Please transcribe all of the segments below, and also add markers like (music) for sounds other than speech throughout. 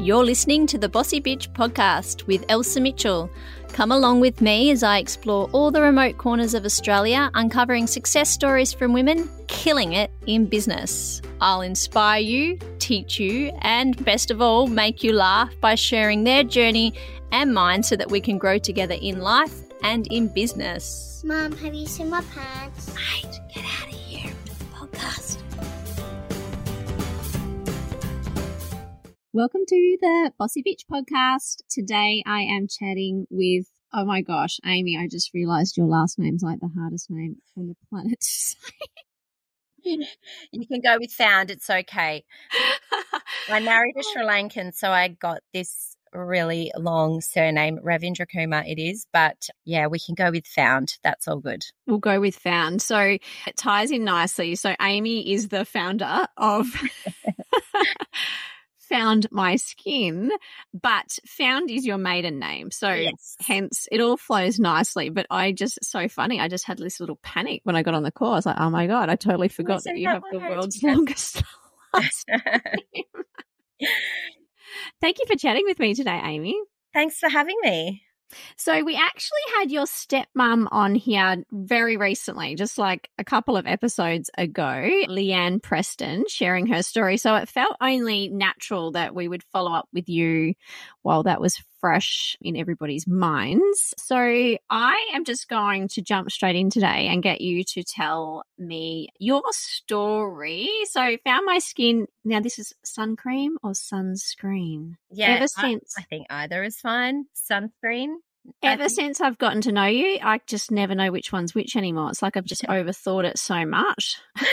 You're listening to the Bossy Bitch podcast with Elsa Mitchell. Come along with me as I explore all the remote corners of Australia, uncovering success stories from women killing it in business. I'll inspire you, teach you, and best of all, make you laugh by sharing their journey and mine so that we can grow together in life and in business. Mom, have you seen my pants? Mate, get out Welcome to the Bossy Bitch podcast. Today I am chatting with, oh my gosh, Amy, I just realized your last name's like the hardest name on the planet to (laughs) say. You can go with found, it's okay. I married a Sri Lankan, so I got this really long surname, Ravindra Kumar it is, but yeah, we can go with found. That's all good. We'll go with found. So it ties in nicely. So Amy is the founder of (laughs) Found My Skin, but found is your maiden name. So Yes. hence it all flows nicely. But I just so funny. I just had this little panic when I got on the call. I was like, oh my God, I totally oh, forgot say that you that have the world's Yes. (laughs) longest (laughs) last name. (laughs) Thank you for chatting with me today, Amy. Thanks for having me. So we actually had your stepmom on here very recently, just like a couple of episodes ago, Leanne Preston sharing her story. So it felt only natural that we would follow up with you while that was fresh in everybody's minds. So I am just going to jump straight in today and get you to tell me your story. So found my skin. Now this is sun cream or sunscreen? Yeah, Ever I- since I, think either is fine. Sunscreen. Ever think- since I've gotten to know you, I just never know which one's which anymore. It's like I've just (laughs) overthought it so much. (laughs)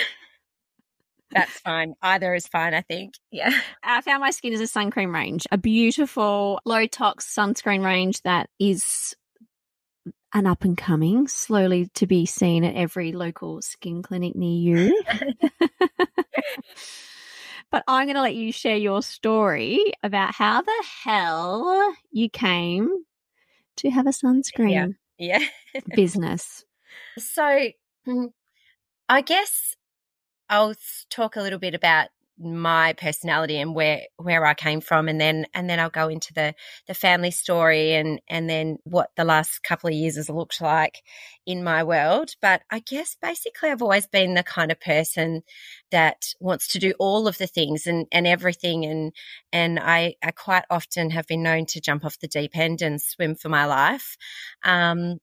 That's fine. Either is fine, I think. Yeah. I found my skin is a sun cream range, a beautiful low tox sunscreen range that is an up and coming, slowly to be seen at every local skin clinic near you. (laughs) but I'm going to let you share your story about how the hell you came to have a sunscreen Yeah. Yeah. (laughs) business. So, mm, I guess I'll talk a little bit about my personality and where where I came from, and then and then I'll go into the the family story and and then what the last couple of years has looked like in my world. But I guess basically I've always been the kind of person that wants to do all of the things and and everything, and and I I quite often have been known to jump off the deep end and swim for my life. Um,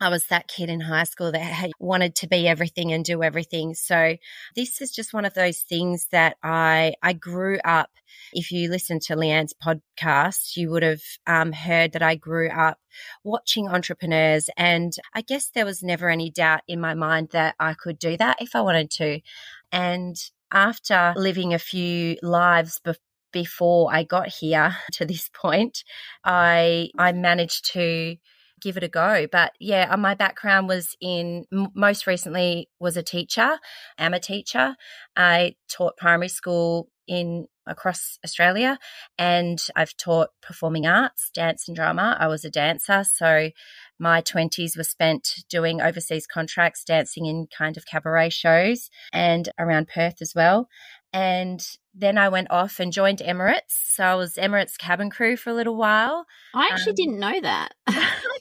I was that kid in high school that had wanted to be everything and do everything. So this is just one of those things that I I grew up. If you listen to Leanne's podcast, you would have um, heard that I grew up watching entrepreneurs, and I guess there was never any doubt in my mind that I could do that if I wanted to. And after living a few lives before before I got here (laughs) to this point, I I managed to give it a go. But yeah, uh, my background was in most recently was a teacher. I'm a teacher. I taught primary school in across Australia and I've taught performing arts, dance and drama. I was a dancer, so my 20s were spent doing overseas contracts, dancing in kind of cabaret shows and around Perth as well. And then I went off and joined Emirates. So I was Emirates cabin crew for a little while. I actually Um, didn't know that. (laughs)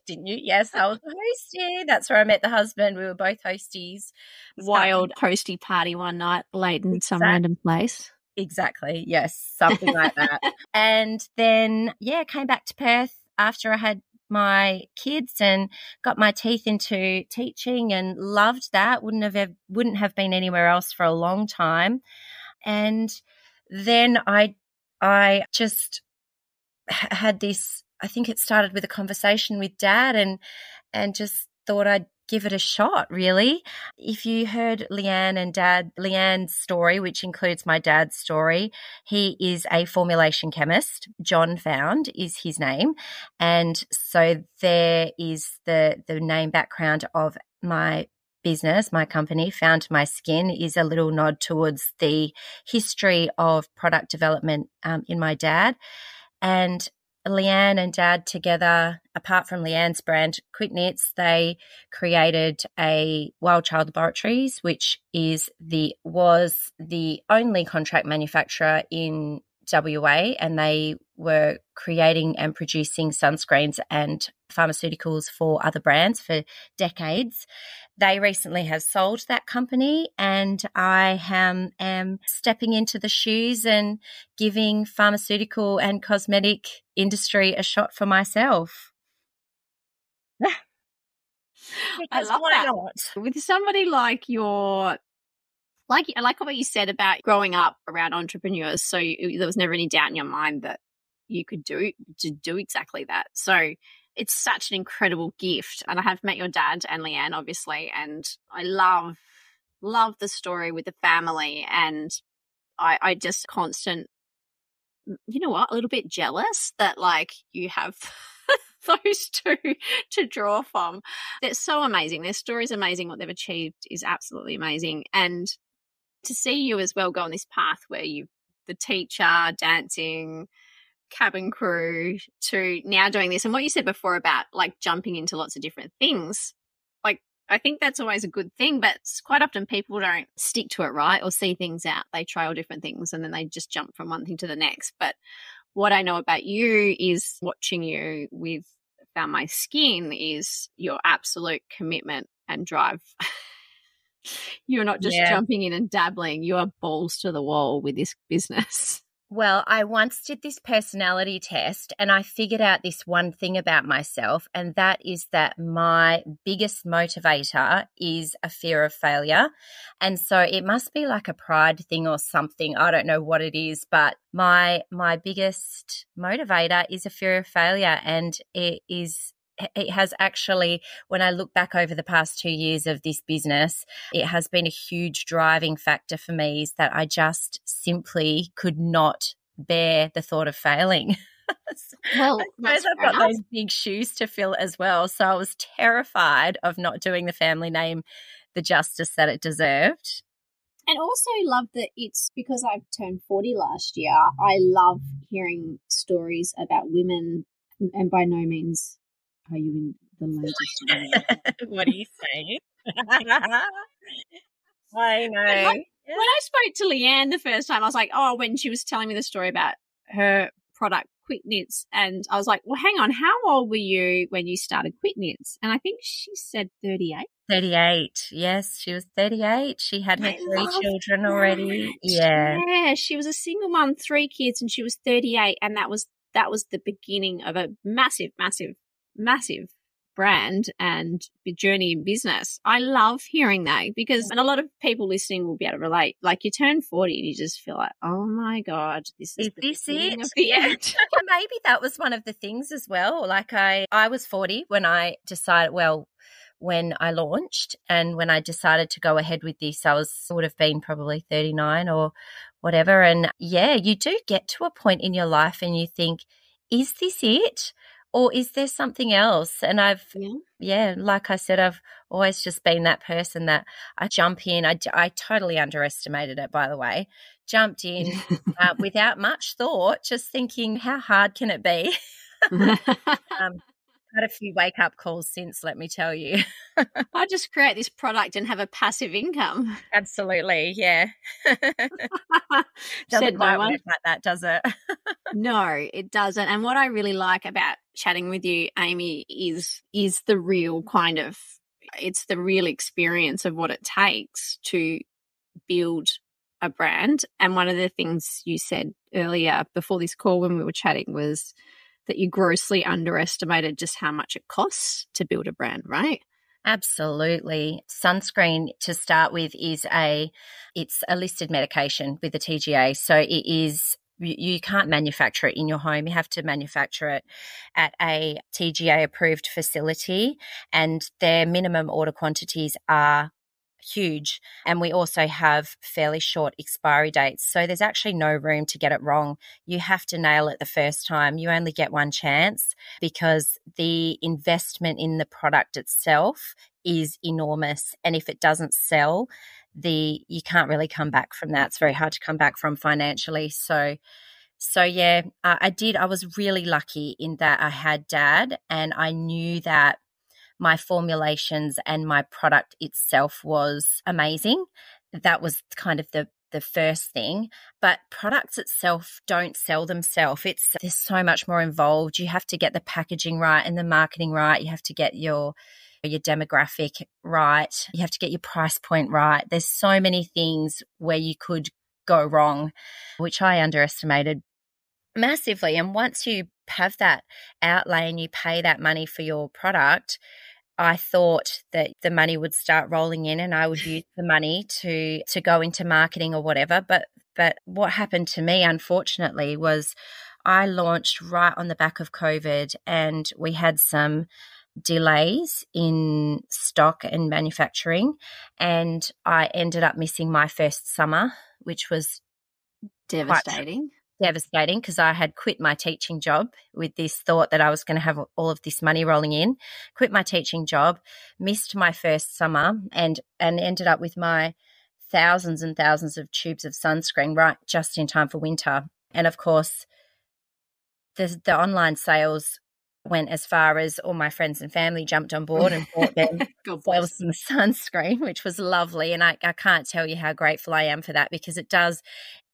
Didn't you? Yes, I was a hostie. That's where I met the husband. We were both hosties. Wild hosty party one night, late in some random place. Exactly. Yes, something like that. (laughs) And then, yeah, came back to Perth after I had my kids and got my teeth into teaching and loved that. Wouldn't have wouldn't have been anywhere else for a long time. And then I I just had this I think it started with a conversation with dad and and just thought I'd give it a shot really. If you heard Leanne and dad Leanne's story which includes my dad's story, he is a formulation chemist. John Found is his name. And so there is the the name background of my business, my company, Found My Skin, is a little nod towards the history of product development um, in my dad. And Leanne and Dad together, apart from Leanne's brand, Quit Nits, they created a Wild Child Laboratories, which is the was the only contract manufacturer in WA and they were creating and producing sunscreens and pharmaceuticals for other brands for decades. They recently have sold that company, and I am, am stepping into the shoes and giving pharmaceutical and cosmetic industry a shot for myself. (laughs) I love why that. not? With somebody like your like I like what you said about growing up around entrepreneurs, so you, there was never any doubt in your mind that you could do to do exactly that. So it's such an incredible gift, and I have met your dad and Leanne, obviously, and I love love the story with the family, and I, I just constant, you know what, a little bit jealous that like you have. (laughs) those two to draw from. They're so amazing. Their story is amazing. What they've achieved is absolutely amazing. And to see you as well go on this path where you the teacher, dancing, cabin crew to now doing this and what you said before about like jumping into lots of different things like i think that's always a good thing but quite often people don't stick to it right or see things out. They try all different things and then they just jump from one thing to the next but what i know about you is watching you with found my skin is your absolute commitment and drive (laughs) (laughs) you're not just Yeah. jumping in and dabbling you are balls to the wall with this business (laughs) Well, I once did this personality test and I figured out this one thing about myself, and that is that my biggest motivator is a fear of failure. And so it must be like a pride thing or something. I don't know what it is, but my my biggest motivator is a fear of failure and it is it has actually when i look back over the past 2 years of this business it has been a huge driving factor for me is that i just simply could not bear the thought of failing (laughs) well I suppose I've got enough. those big shoes to fill as well. So I was terrified of not doing the family name the justice that it deserved. and also love that it's because I've turned 40 last year. I love hearing stories about women, and by no means are you in the latest. (laughs) what are you saying? I know. when I spoke to Leanne the first time, I was like, oh, when she was telling me the story about her product, Quit Nits, and I was like, well, hang on, how old were you when you started Quit Nits? And I think she said 38. 38. Yes, she was 38. She had her I three love children already. Yeah. Yeah, she was a single mom, three kids, and she was 38, and that was that was the beginning of a massive, massive, massive brand and journey in business. I love hearing that because and a lot of people listening will be able to relate. Like you turn 40 and you just feel like, oh my God, this is, Is the this it? (laughs) Yeah. end. (laughs) Maybe that was one of the things as well. Like I, I was 40 when I decided, well, when I launched and when I decided to go ahead with this, I was would have been probably 39 or whatever. And yeah, you do get to a point in your life and you think, is this it? Or is there something else? And I've, Yeah. yeah, like I said, I've always just been that person that I jump in. I, I totally underestimated it, by the way. Jumped (laughs) in uh, without much thought, just thinking, how hard can it be? (laughs) (laughs) um, had a few wake up calls since, let me tell you. I just create this product and have a passive income. Absolutely, yeah. Doesn't no quite one. work like that, does it? No, it doesn't. And what I really like about chatting with you, Amy, is is the real kind of it's the real experience of what it takes to build a brand. And one of the things you said earlier before this call when we were chatting was that you grossly underestimated just how much it costs to build a brand, right? Absolutely. Sunscreen to start with is a it's a listed medication with the TGA. So it is you can't manufacture it in your home. You have to manufacture it at a TGA approved facility and their minimum order quantities are huge and we also have fairly short expiry dates. So there's actually no room to get it wrong. You have to nail it the first time. You only get one chance because the investment in the product itself is enormous and if it doesn't sell the you can't really come back from that. It's very hard to come back from financially. So so yeah uh, i did i was really lucky in that i had dad and i knew that my formulations and my product itself was amazing. That was kind of the the first thing but products itself don't sell themselves. It's there's so much more involved. You have to get the packaging right and the marketing right. You have to get your your demographic right. You have to get your price point right. There's so many things where you could go wrong which i underestimated massively. And once you have that outlay and you pay that money for your product I thought that the money would start rolling in and I would use the money to to go into marketing or whatever. But but what happened to me, unfortunately, was I launched right on the back of COVID and we had some delays in stock and manufacturing and I ended up missing my first summer, which was devastating devastating because I had quit my teaching job with this thought that I was going to have all of this money rolling in. Quit my teaching job, missed my first summer, and and ended up with my thousands and thousands of tubes of sunscreen right just in time for winter. And of course, the the online sales went as far as all my friends and family jumped on board and bought them (laughs) themselves some sunscreen, (laughs) which was lovely. And I, I can't tell you how grateful I am for that because it does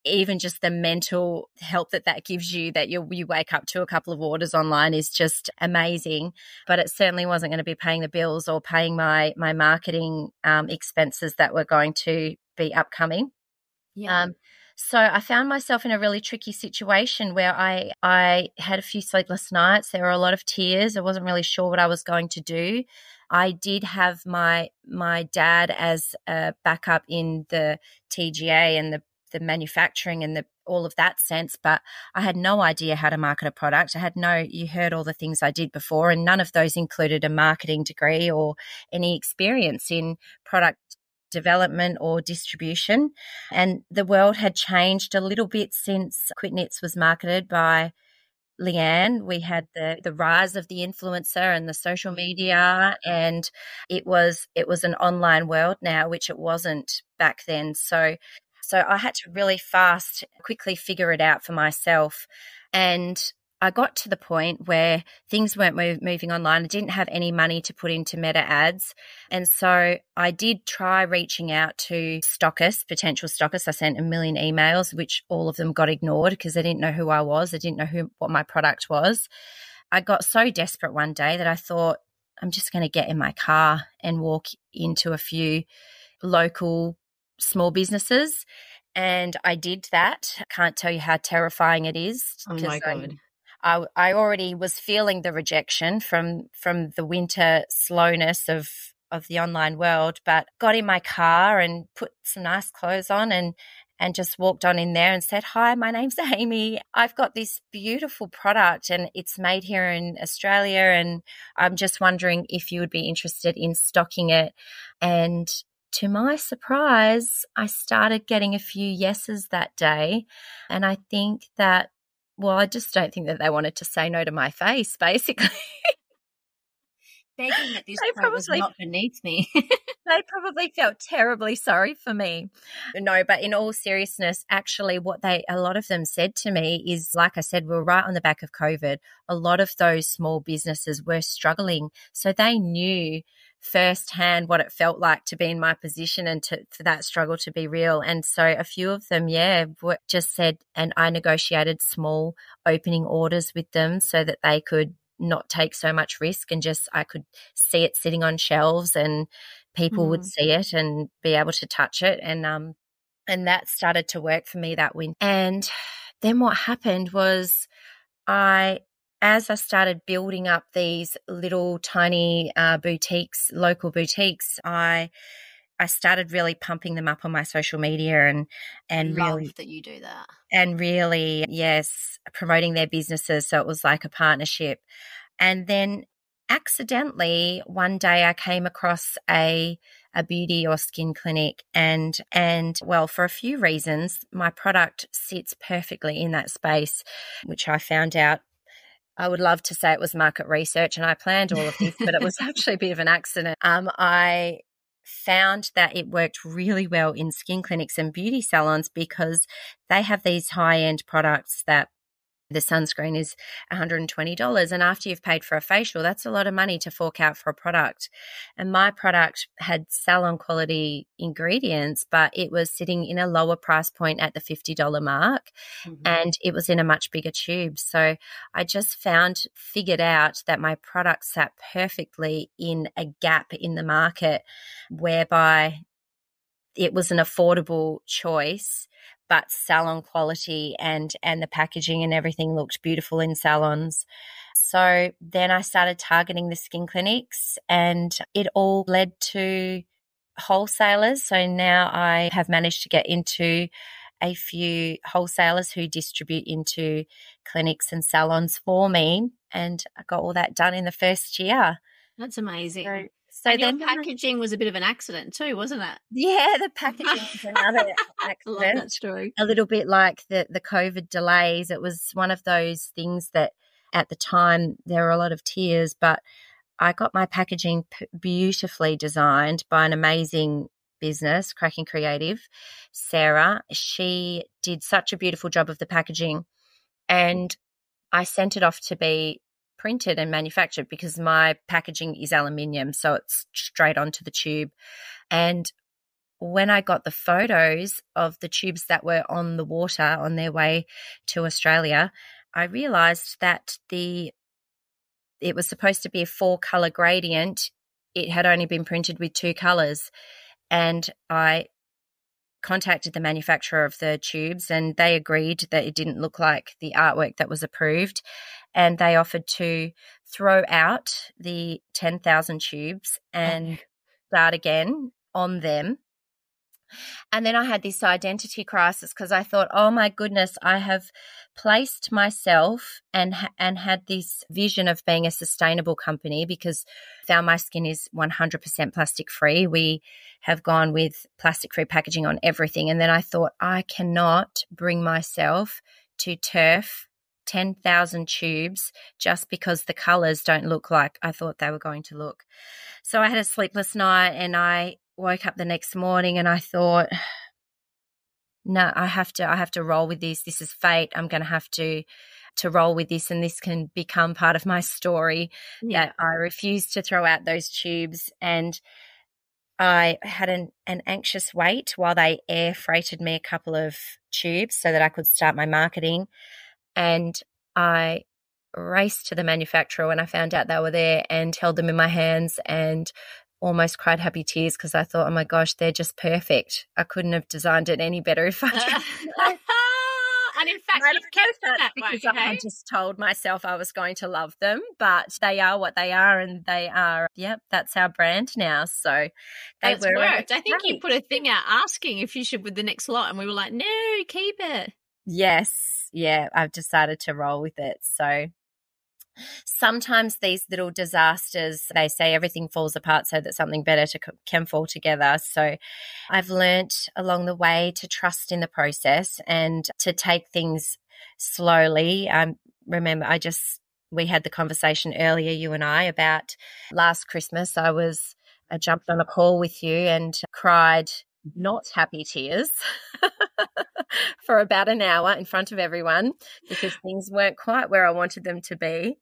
even just the mental help that that gives you that you you wake up to a couple of orders online is just amazing but it certainly wasn't going to be paying the bills or paying my my marketing um, expenses that were going to be upcoming yeah um, so I found myself in a really tricky situation where I I had a few sleepless nights. There were a lot of tears. I wasn't really sure what I was going to do. I did have my my dad as a backup in the TGA and the the manufacturing and the all of that sense, but I had no idea how to market a product. I had no, you heard all the things I did before, and none of those included a marketing degree or any experience in product development or distribution. And the world had changed a little bit since Quit Nits was marketed by Leanne. We had the the rise of the influencer and the social media, and it was it was an online world now, which it wasn't back then. So so I had to really fast, quickly figure it out for myself. And I got to the point where things weren't move, moving online. I didn't have any money to put into meta ads. And so I did try reaching out to stockists, potential stockists. I sent a million emails, which all of them got ignored because they didn't know who I was. They didn't know who, what my product was. I got so desperate one day that I thought, I'm just going to get in my car and walk into a few local small businesses. And I did that. I can't tell you how terrifying it is. Oh my God. I, I already was feeling the rejection from from the winter slowness of of the online world, but got in my car and put some nice clothes on and and just walked on in there and said, Hi, my name's (laughs) Amy. I've got this beautiful product and it's made here in Australia. And I'm just wondering if you would be interested in stocking it. And to my surprise, I started getting a few yeses that day. And I think that, well, I just don't think that they wanted to say no to my face, (laughs) basically. Begging at this they point probably, was not beneath me. (laughs) they probably felt terribly sorry for me. No, but in all seriousness, actually, what they, a lot of them said to me is, like I said, we we're right on the back of COVID. A lot of those small businesses were struggling. So they knew firsthand what it felt like to be in my position and to, for that struggle to be real. And so a few of them, yeah, just said, and I negotiated small opening orders with them so that they could not take so much risk and just I could see it sitting on shelves and people mm. would see it and be able to touch it and um and that started to work for me that winter. And then what happened was I as I started building up these little tiny uh, boutiques, local boutiques, I I started really pumping them up on my social media and and Love really that you do that and really yes promoting their businesses. So it was like a partnership, and then accidentally one day I came across a a beauty or skin clinic and and well for a few reasons my product sits perfectly in that space which I found out I would love to say it was market research and I planned all of this, but it was (laughs) actually a bit of an accident. Um, I found that it worked really well in skin clinics and beauty salons because they have these high end products that the sunscreen is $120. And after you've paid for a facial, that's a lot of money to fork out for a product. And my product had salon quality ingredients, but it was sitting in a lower price point at the $50 mark mm-hmm. and it was in a much bigger tube. So I just found, figured out that my product sat perfectly in a gap in the market whereby it was an affordable choice but salon quality and and the packaging and everything looked beautiful in salons. So then I started targeting the skin clinics and it all led to wholesalers. So now I have managed to get into a few wholesalers who distribute into clinics and salons for me. And I got all that done in the first year. That's amazing. So so and then packaging was a bit of an accident too, wasn't it? Yeah, the packaging (laughs) was another accident. that story. A little bit like the the COVID delays. It was one of those things that at the time there were a lot of tears, but I got my packaging p- beautifully designed by an amazing business, Cracking Creative, Sarah. She did such a beautiful job of the packaging, and I sent it off to be printed and manufactured because my packaging is aluminium, so it's straight onto the tube. And when I got the photos of the tubes that were on the water on their way to Australia, I realized that the it was supposed to be a four color gradient. It had only been printed with two colors. And I contacted the manufacturer of the tubes and they agreed that it didn't look like the artwork that was approved and they offered to throw out the 10,000 tubes and start again on them. And then I had this identity crisis because I thought, oh my goodness, I have placed myself and and had this vision of being a sustainable company because Found My Skin is 100% plastic free. We have gone with plastic free packaging on everything. And then I thought, I cannot bring myself to turf 10,000 tubes just because the colors don't look like I thought they were going to look. So I had a sleepless night and I woke up the next morning and I thought, (sighs) no, I have to, I have to roll with this. This is fate. I'm going to have to, to roll with this and this can become part of my story yeah. that I refused to throw out those tubes and I had an, an anxious wait while they air freighted me a couple of tubes so that I could start my marketing. And I raced to the manufacturer when I found out they were there and held them in my hands and almost cried happy tears because I thought, oh my gosh, they're just perfect. I couldn't have designed it any better if I (laughs) tried. (laughs) and in fact, you've kept that because way, I just told myself I was going to love them, but they are what they are, and they are. Yep, that's our brand now. So they that's were. Worked. I think you put a thing out asking if you should with the next lot, and we were like, no, keep it. Yes, yeah, I've decided to roll with it. So sometimes these little disasters, they say everything falls apart so that something better to, can fall together. So I've learnt along the way to trust in the process and to take things slowly. Um, remember, I just, we had the conversation earlier, you and I, about last Christmas. I was, I jumped on a call with you and cried not happy tears (laughs) (laughs) for about an hour in front of everyone because things weren't quite where I wanted them to be.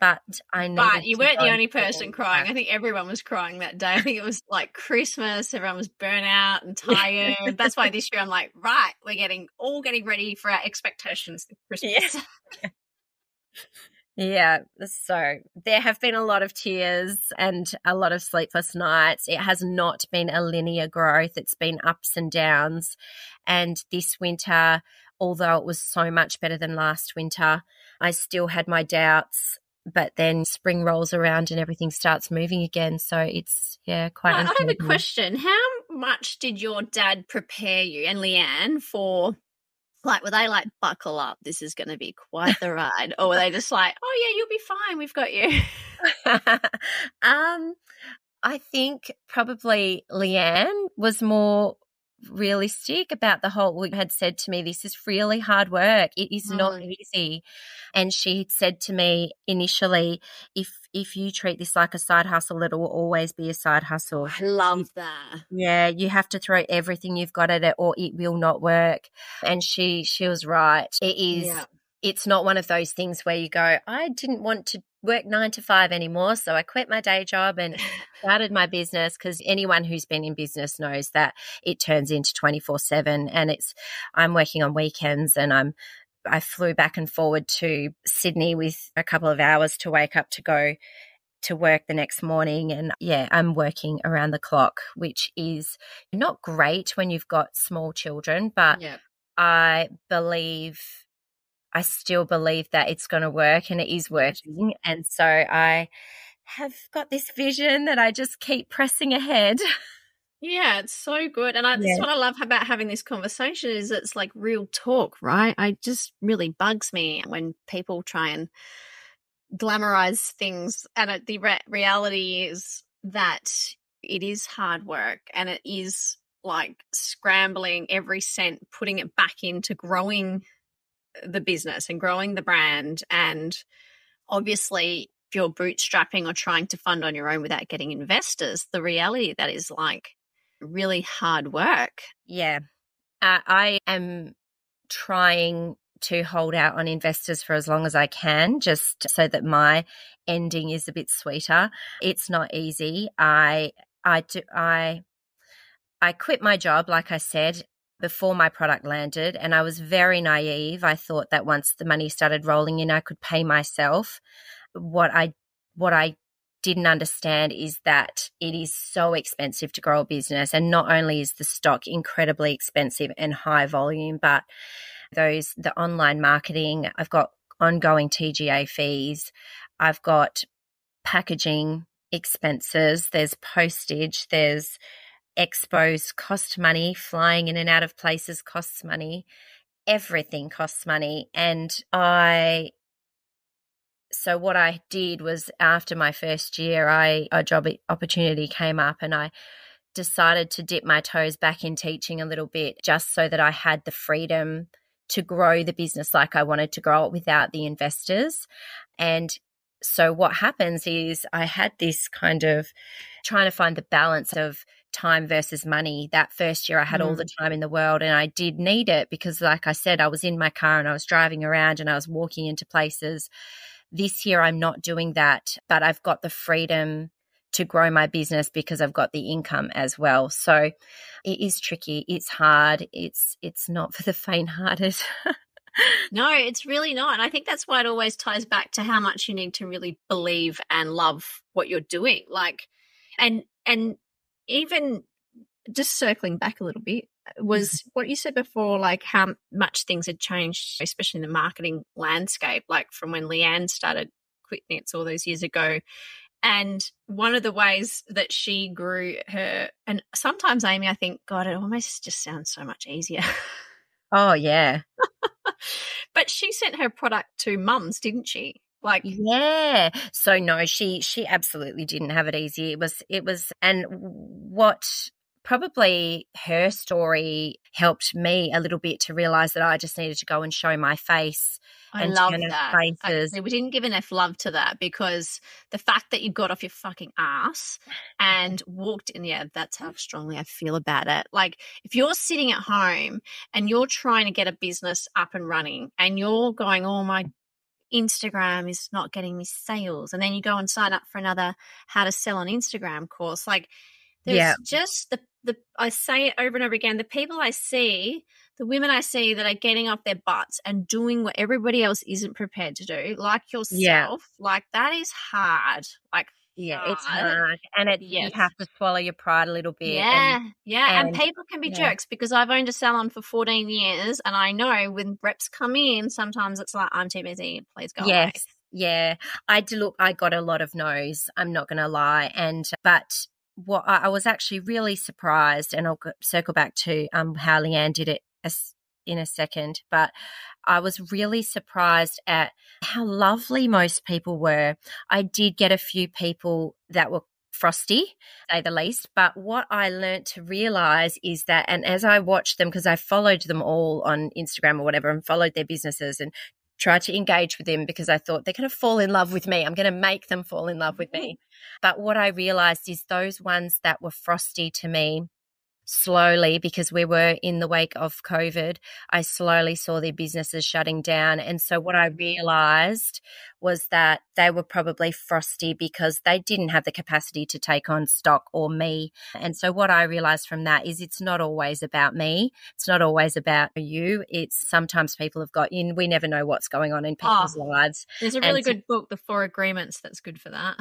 But I know. But you weren't the only person crying. I think everyone was crying that day. I think it was like Christmas. Everyone was burnt out and (laughs) tired. That's why this year I'm like, right, we're getting all getting ready for our expectations Christmas. (laughs) Yeah. Yeah, so there have been a lot of tears and a lot of sleepless nights. It has not been a linear growth, it's been ups and downs. And this winter, although it was so much better than last winter, I still had my doubts. But then spring rolls around and everything starts moving again. So it's, yeah, quite. I have a question. How much did your dad prepare you and Leanne for like were they like buckle up this is going to be quite the ride or were they just like oh yeah you'll be fine we've got you. (laughs) Um i think probably leanne was more realistic about the whole we had said to me this is really hard work. It is not mm. easy. And she had said to me initially if if you treat this like a side hustle it will always be a side hustle. I love that. Yeah you have to throw everything you've got at it or it will not work. And she she was right. It is yeah. It's not one of those things where you go, I didn't want to work nine to five anymore. So I quit my day job and (laughs) started my business because anyone who's been in business knows that it turns into 24 seven and it's, I'm working on weekends and I'm, I flew back and forward to Sydney with a couple of hours to wake up to go to work the next morning. And yeah, I'm working around the clock, which is not great when you've got small children, but Yeah. I believe, I still believe that it's going to work and it is working. And so I have got this vision that I just keep pressing ahead. Yeah, it's so good. And I, Yeah. that's what I love about having this conversation is it's like real talk, right? I just really bugs me when people try and glamorize things. And it, the re- reality is that it is hard work and it is like scrambling every cent, putting it back into growing the business and growing the brand. And obviously, if you're bootstrapping or trying to fund on your own without getting investors, the reality that is like really hard work. Yeah. Uh, I am trying to hold out on investors for as long as I can, just so that my ending is a bit sweeter. It's not easy. I, I do, I, I quit my job, like I said, before my product landed, and I was very naive. I thought that once the money started rolling in, I could pay myself. What I, what I didn't understand is that it is so expensive to grow a business. And not only is the stock incredibly expensive and high volume, but those, the online marketing, I've got ongoing TGA fees, I've got packaging expenses, there's postage, there's expos cost money, flying in and out of places costs money, everything costs money. And I so what I did was after my first year, I a job opportunity came up, and I decided to dip my toes back in teaching a little bit, just so that I had the freedom to grow the business like I wanted to grow it without the investors. And so what happens is I had this kind of trying to find the balance of time versus money. That first year I had all the mm. time in the world and I did need it because like I said I was in my car and I was driving around and I was walking into places. This year I'm not doing that, but I've got the freedom to grow my business because I've got the income as well. So it is tricky. It's hard. It's it's not for the faint-hearted. (laughs) No, it's really not. And I think that's why it always ties back to how much you need to really believe and love what you're doing. Like, and, and even just circling back a little bit uh, mm-hmm. was what you said before, like how much things had changed, especially in the marketing landscape, like from when Leanne started Quit Nits all those years ago. And one of the ways that she grew her, and sometimes Amy, I think, God, it almost just sounds so much easier. oh yeah. (laughs) but she sent her product to mums, didn't she? Like Yeah. So no, she she absolutely didn't have it easy. It was it was and what probably her story helped me a little bit to realize that I just needed to go and show my face I and love that. faces. I- we didn't give enough love to that because the fact that you got off your fucking ass and walked in, yeah, that's how strongly I feel about it. Like if you're sitting at home and you're trying to get a business up and running and you're going, oh my Instagram is not getting me sales, and then you go and sign up for another how to sell on Instagram course, like there's Yeah. just the the I say it over and over again. The people I see, the women I see that are getting off their butts and doing what everybody else isn't prepared to do, like yourself, like that is hard. Like Yeah, it's hard. And it Yes. you have to swallow your pride a little bit. yeah, And yeah, and, and- people can be yeah. jerks because I've owned a salon for 14 years, and I know when reps come in, sometimes it's like I'm too busy. Please go away. yes. Yeah. I do look I got a lot of no's, I'm not gonna lie. And but what I, I was actually really surprised, and I'll circle back to um how Leanne did it as, in a second, but I was really surprised at how lovely most people were. I did get a few people that were frosty, say the least. But what I learnt to realize is that, and as I watched them, because I followed them all on Instagram or whatever and followed their businesses and tried to engage with them because I thought they're going to fall in love with me. I'm going to make them fall in love with me. Mm-hmm. But what I realized is those ones that were frosty to me slowly because we were in the wake of COVID, I slowly saw their businesses shutting down. And so what I mm-hmm. realized was that they were probably frosty because they didn't have the capacity to take on stock or me. And so what I realized from that is it's not always about me. It's not always about you. It's sometimes people have got you. We never know what's going on in ah, people's oh, lives. There's a really and good book, The Four Agreements, that's good for that.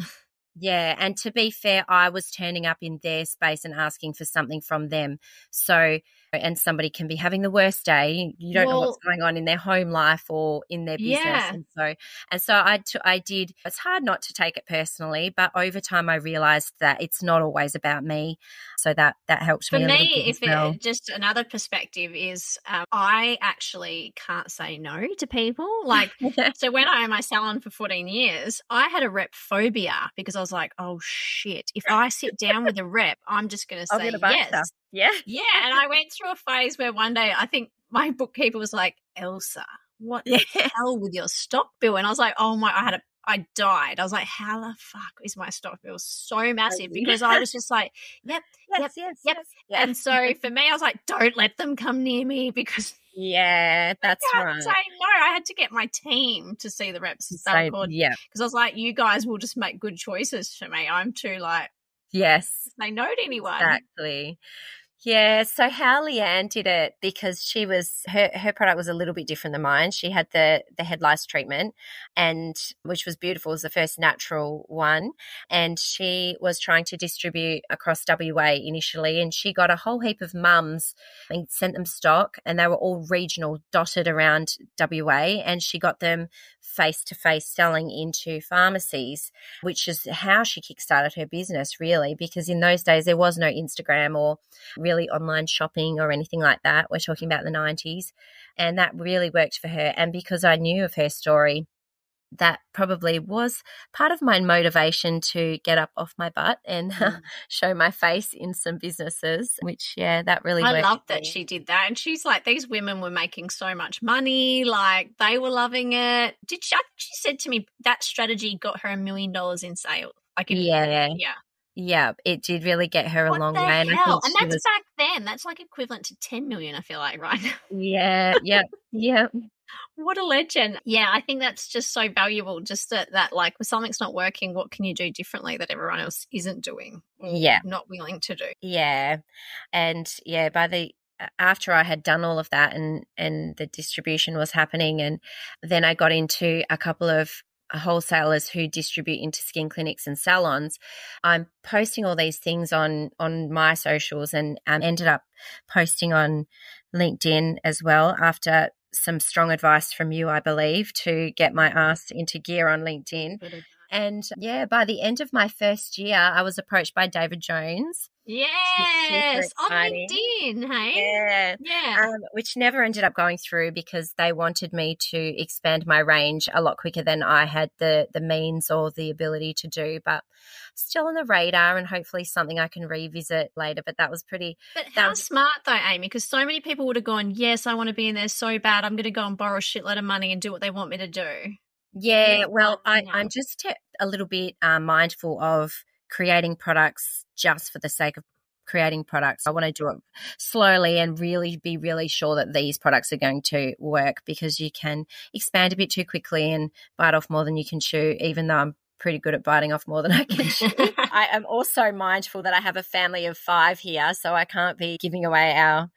Yeah. And to be fair, I was turning up in their space and asking for something from them. So and somebody can be having the worst day. You don't well, know what's going on in their home life or in their business. Yeah. And so, and so I, t- I did, it's hard not to take it personally, but over time I realized that it's not always about me. So that, that helped me. For me. me, if well. it, just another perspective is um, I actually can't say no to people. Like, (laughs) so when I owned my salon for 14 years, I had a rep phobia because I was like, oh shit, if I sit down with a rep, I'm just going to say yes. Yeah. (laughs) Yeah. And I went through a phase where one day I think my bookkeeper was like, Elsa, what yeah. the hell with your stock bill? And I was like, oh my, I had a, I died. I was like, how the fuck is my stock bill so massive? Because I was just like, yep, yes, yep, yes, yep. Yes, And so (laughs) for me, I was like, don't let them come near me because yeah, that's right. Say no, I had to get my team to see the reps. Say, yeah, because I was like, you guys will just make good choices for me. I'm too like, yes, they know anyone exactly. Yeah, so how Leanne did it because she was her her product was a little bit different than mine. She had the the head lice treatment, and which was beautiful. It was the first natural one, and she was trying to distribute across WA initially, and she got a whole heap of mums and sent them stock, and they were all regional, dotted around WA, and she got them face to face selling into pharmacies, which is how she kickstarted her business really, because in those days there was no Instagram or really online shopping or anything like that. We're talking about the 90s. And that really worked for her. And because I knew of her story, that probably was part of my motivation to get up off my butt and mm. (laughs) show my face in some businesses which yeah that really i love that she did that and she's like these women were making so much money like they were loving it did she, she said to me that strategy got her a million dollars in sales like yeah yeah yeah, it did really get her what a long way. And, and that's was... back then. That's like equivalent to 10 million, I feel like, right? Yeah, yeah, yeah. What a legend. Yeah, I think that's just so valuable. Just that, that, like, if something's not working, what can you do differently that everyone else isn't doing? Yeah. Not willing to do. Yeah. And yeah, by the, after I had done all of that and and the distribution was happening and then I got into a couple of wholesalers who distribute into skin clinics and salons i'm posting all these things on on my socials and um, ended up posting on linkedin as well after some strong advice from you i believe to get my ass into gear on linkedin. And yeah by the end of my first year i was approached by david jones Yes, on LinkedIn, hey? Yeah. Yeah. Um, which never ended up going through because they wanted me to expand my range a lot quicker than I had the, the means or the ability to do. But still on the radar and hopefully something I can revisit later. But that was pretty. But how was, smart though, Amy? Because so many people would have gone, yes, I want to be in there so bad. I'm going to go and borrow a shitload of money and do what they want me to do. Yeah. Well, I, I'm just a little bit uh, mindful of creating products just for the sake of creating products. I want to do it slowly and really be really sure that these products are going to work because you can expand a bit too quickly and bite off more than you can chew, even though I'm pretty good at biting off more than I can chew. (laughs) I am also mindful that I have a family of five here, so I can't be giving away our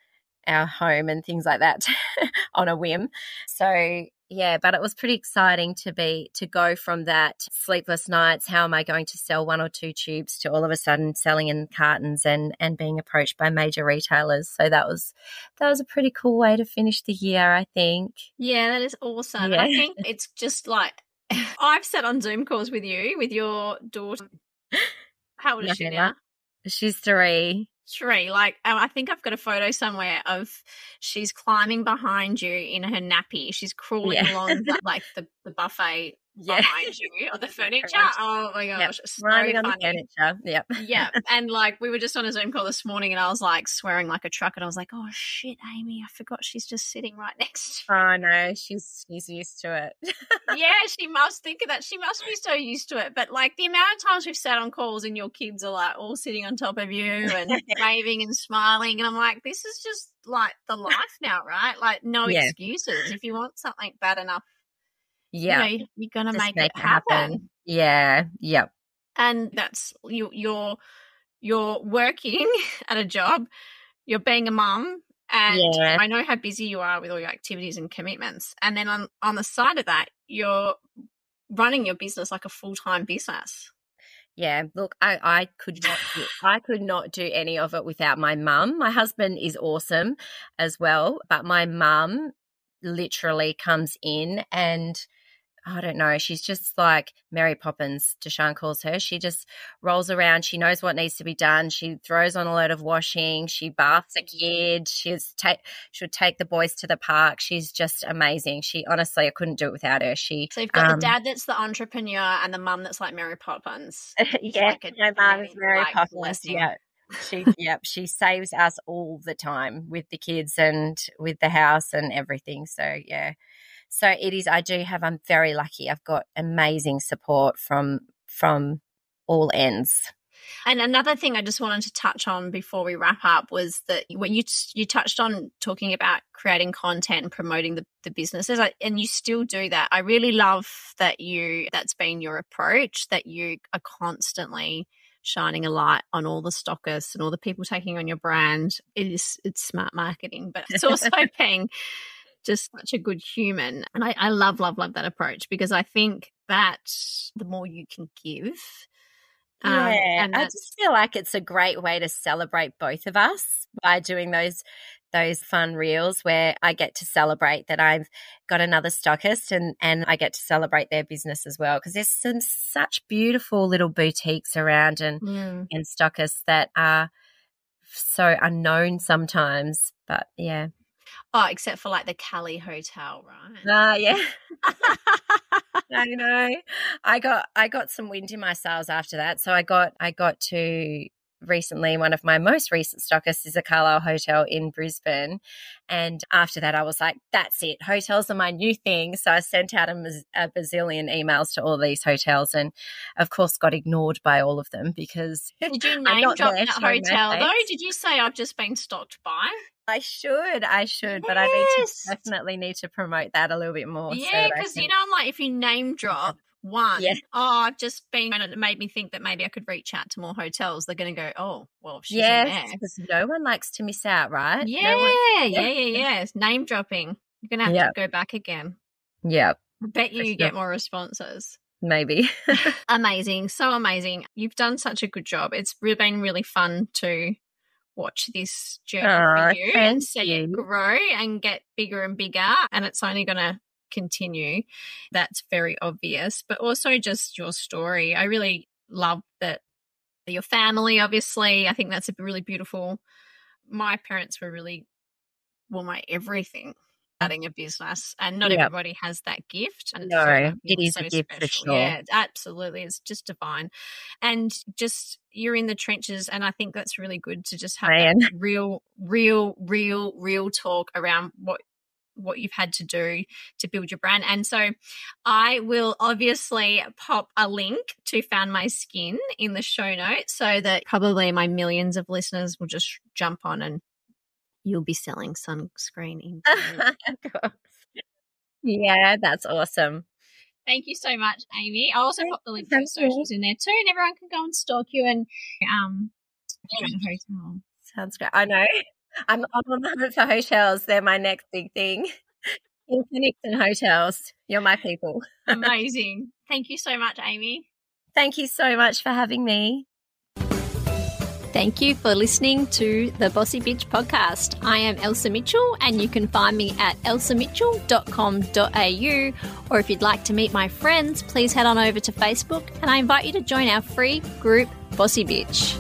our home and things like that (laughs) on a whim. So yeah, but it was pretty exciting to be to go from that sleepless nights, how am I going to sell one or two tubes to all of a sudden selling in cartons and and being approached by major retailers. So that was that was a pretty cool way to finish the year, I think. Yeah, that is awesome. Yeah. I think (laughs) it's just like (laughs) I've sat on Zoom calls with you with your daughter. How old is she now? She's three three. Like, oh, I think I've got a photo somewhere of she's climbing behind you in her nappy. She's crawling yeah. along (laughs) the, like the, the buffet yeah. behind you or the (laughs) furniture. Oh my gosh, yep. so running on the furniture. Yep. yeah, (laughs) and like we were just on a Zoom call this morning, and I was like swearing like a truck, and I was like, "Oh shit, Amy, I forgot she's just sitting right (laughs) next." to Oh no, she's she's used to it. yeah, she must think of that. She must be so used to it. But like the amount of times we've sat on calls and your kids are like all sitting on top of you and waving and smiling, and I'm like, this is just like the life now, right? Like no yeah. excuses. If you want something bad enough yeah, you know, you're gonna make, make, it happen. happen. Yeah, yep. And that's you. You're you're working (laughs) at a job. You're being a mum, and yeah. I know how busy you are with all your activities and commitments. And then on on the side of that, you're running your business like a full time business. Yeah, look, I, I could not do, I could not do any of it without my mum. My husband is awesome as well, but my mum literally comes in and I don't know. She's just like Mary Poppins, Deshaun calls her. She just rolls around. She knows what needs to be done. She throws on a load of washing. She baths a kid. She's take she'll take the boys to the park. She's just amazing. She honestly, I couldn't do it without her. She so you've got um, the dad that's the entrepreneur and the mum that's like Mary Poppins. (laughs) yeah, like my mum is Mary like, Poppins. Yeah. she yep she saves us all the time with the kids and with the house and everything so yeah so it is, I do have, I'm very lucky. I've got amazing support from, from all ends. And another thing I just wanted to touch on before we wrap up was that when you you touched on talking about creating content and promoting the, the businesses, and you still do that. I really love that you that's been your approach. That you are constantly shining a light on all the stockists and all the people taking on your brand. It is it's smart marketing, but it's also (laughs) being just such a good human. And I, I love, love, love that approach because I think that the more you can give, um, yeah, and I just feel like it's a great way to celebrate both of us by doing those those fun reels where I get to celebrate that I've got another stockist and and I get to celebrate their business as well because there's some such beautiful little boutiques around and mm. and stockists that are so unknown sometimes. But yeah, Oh, except for like the Calile Hotel, right? Ah, uh, yeah. (laughs) I know. I got I got some wind in my sails after that. So I got I got to recently one of my most recent stockists is a Calile hotel in Brisbane. And after that, I was like, that's it. Hotels are my new thing. So I sent out a, a bazillion emails to all these hotels and, of course, got ignored by all of them because. Did you name drop that hotel though? Did you say I've just been stocked by? I should, I should, yes. but I need to definitely need to promote that a little bit more. Yeah, because so you know, I'm like, if you name drop one, yeah. oh, I've just been, and it made me think that maybe I could reach out to more hotels. They're going to go, oh, well, she's yes, because no one likes to miss out, right? Yeah, no yeah, yeah, yeah. Name dropping. You're going to have yep. to go back again. Yep. I bet you, you get more responses. Maybe. (laughs) amazing. So amazing. You've done such a good job. It's been really fun to watch this journey oh, for you and see you. it grow and get bigger and bigger. And it's only going to continue. That's very obvious. But also just your story. I really love that your family, obviously. I think that's a really beautiful. My parents were really, well, my everything starting a business and not yep. everybody has that gift and no so it is so a gift special. for sure yeah absolutely it's just divine and just you're in the trenches and i think that's really good to just have (laughs) real real real real talk around what what you've had to do to build your brand. And so I will obviously pop a link to Found My Skin in the show notes so that probably my millions of listeners will just jump on and you'll be selling sunscreen in. (laughs) yeah, that's awesome. Thank you so much, Amy. I'll also put the link to the socials in there too, and everyone can go and stalk you and um hotel. Sounds great. I know. (laughs) I'm, I'm on the hunt for hotels. They're my next big thing. (laughs) In clinics and hotels. You're my people. Amazing. Thank you so much, Amy. Thank you so much for having me. Thank you for listening to the Bossy Bitch podcast. I am Elsa Mitchell, and you can find me at elsamitchell.com.au. Or if you'd like to meet my friends, please head on over to Facebook, and I invite you to join our free group, Bossy Bitch.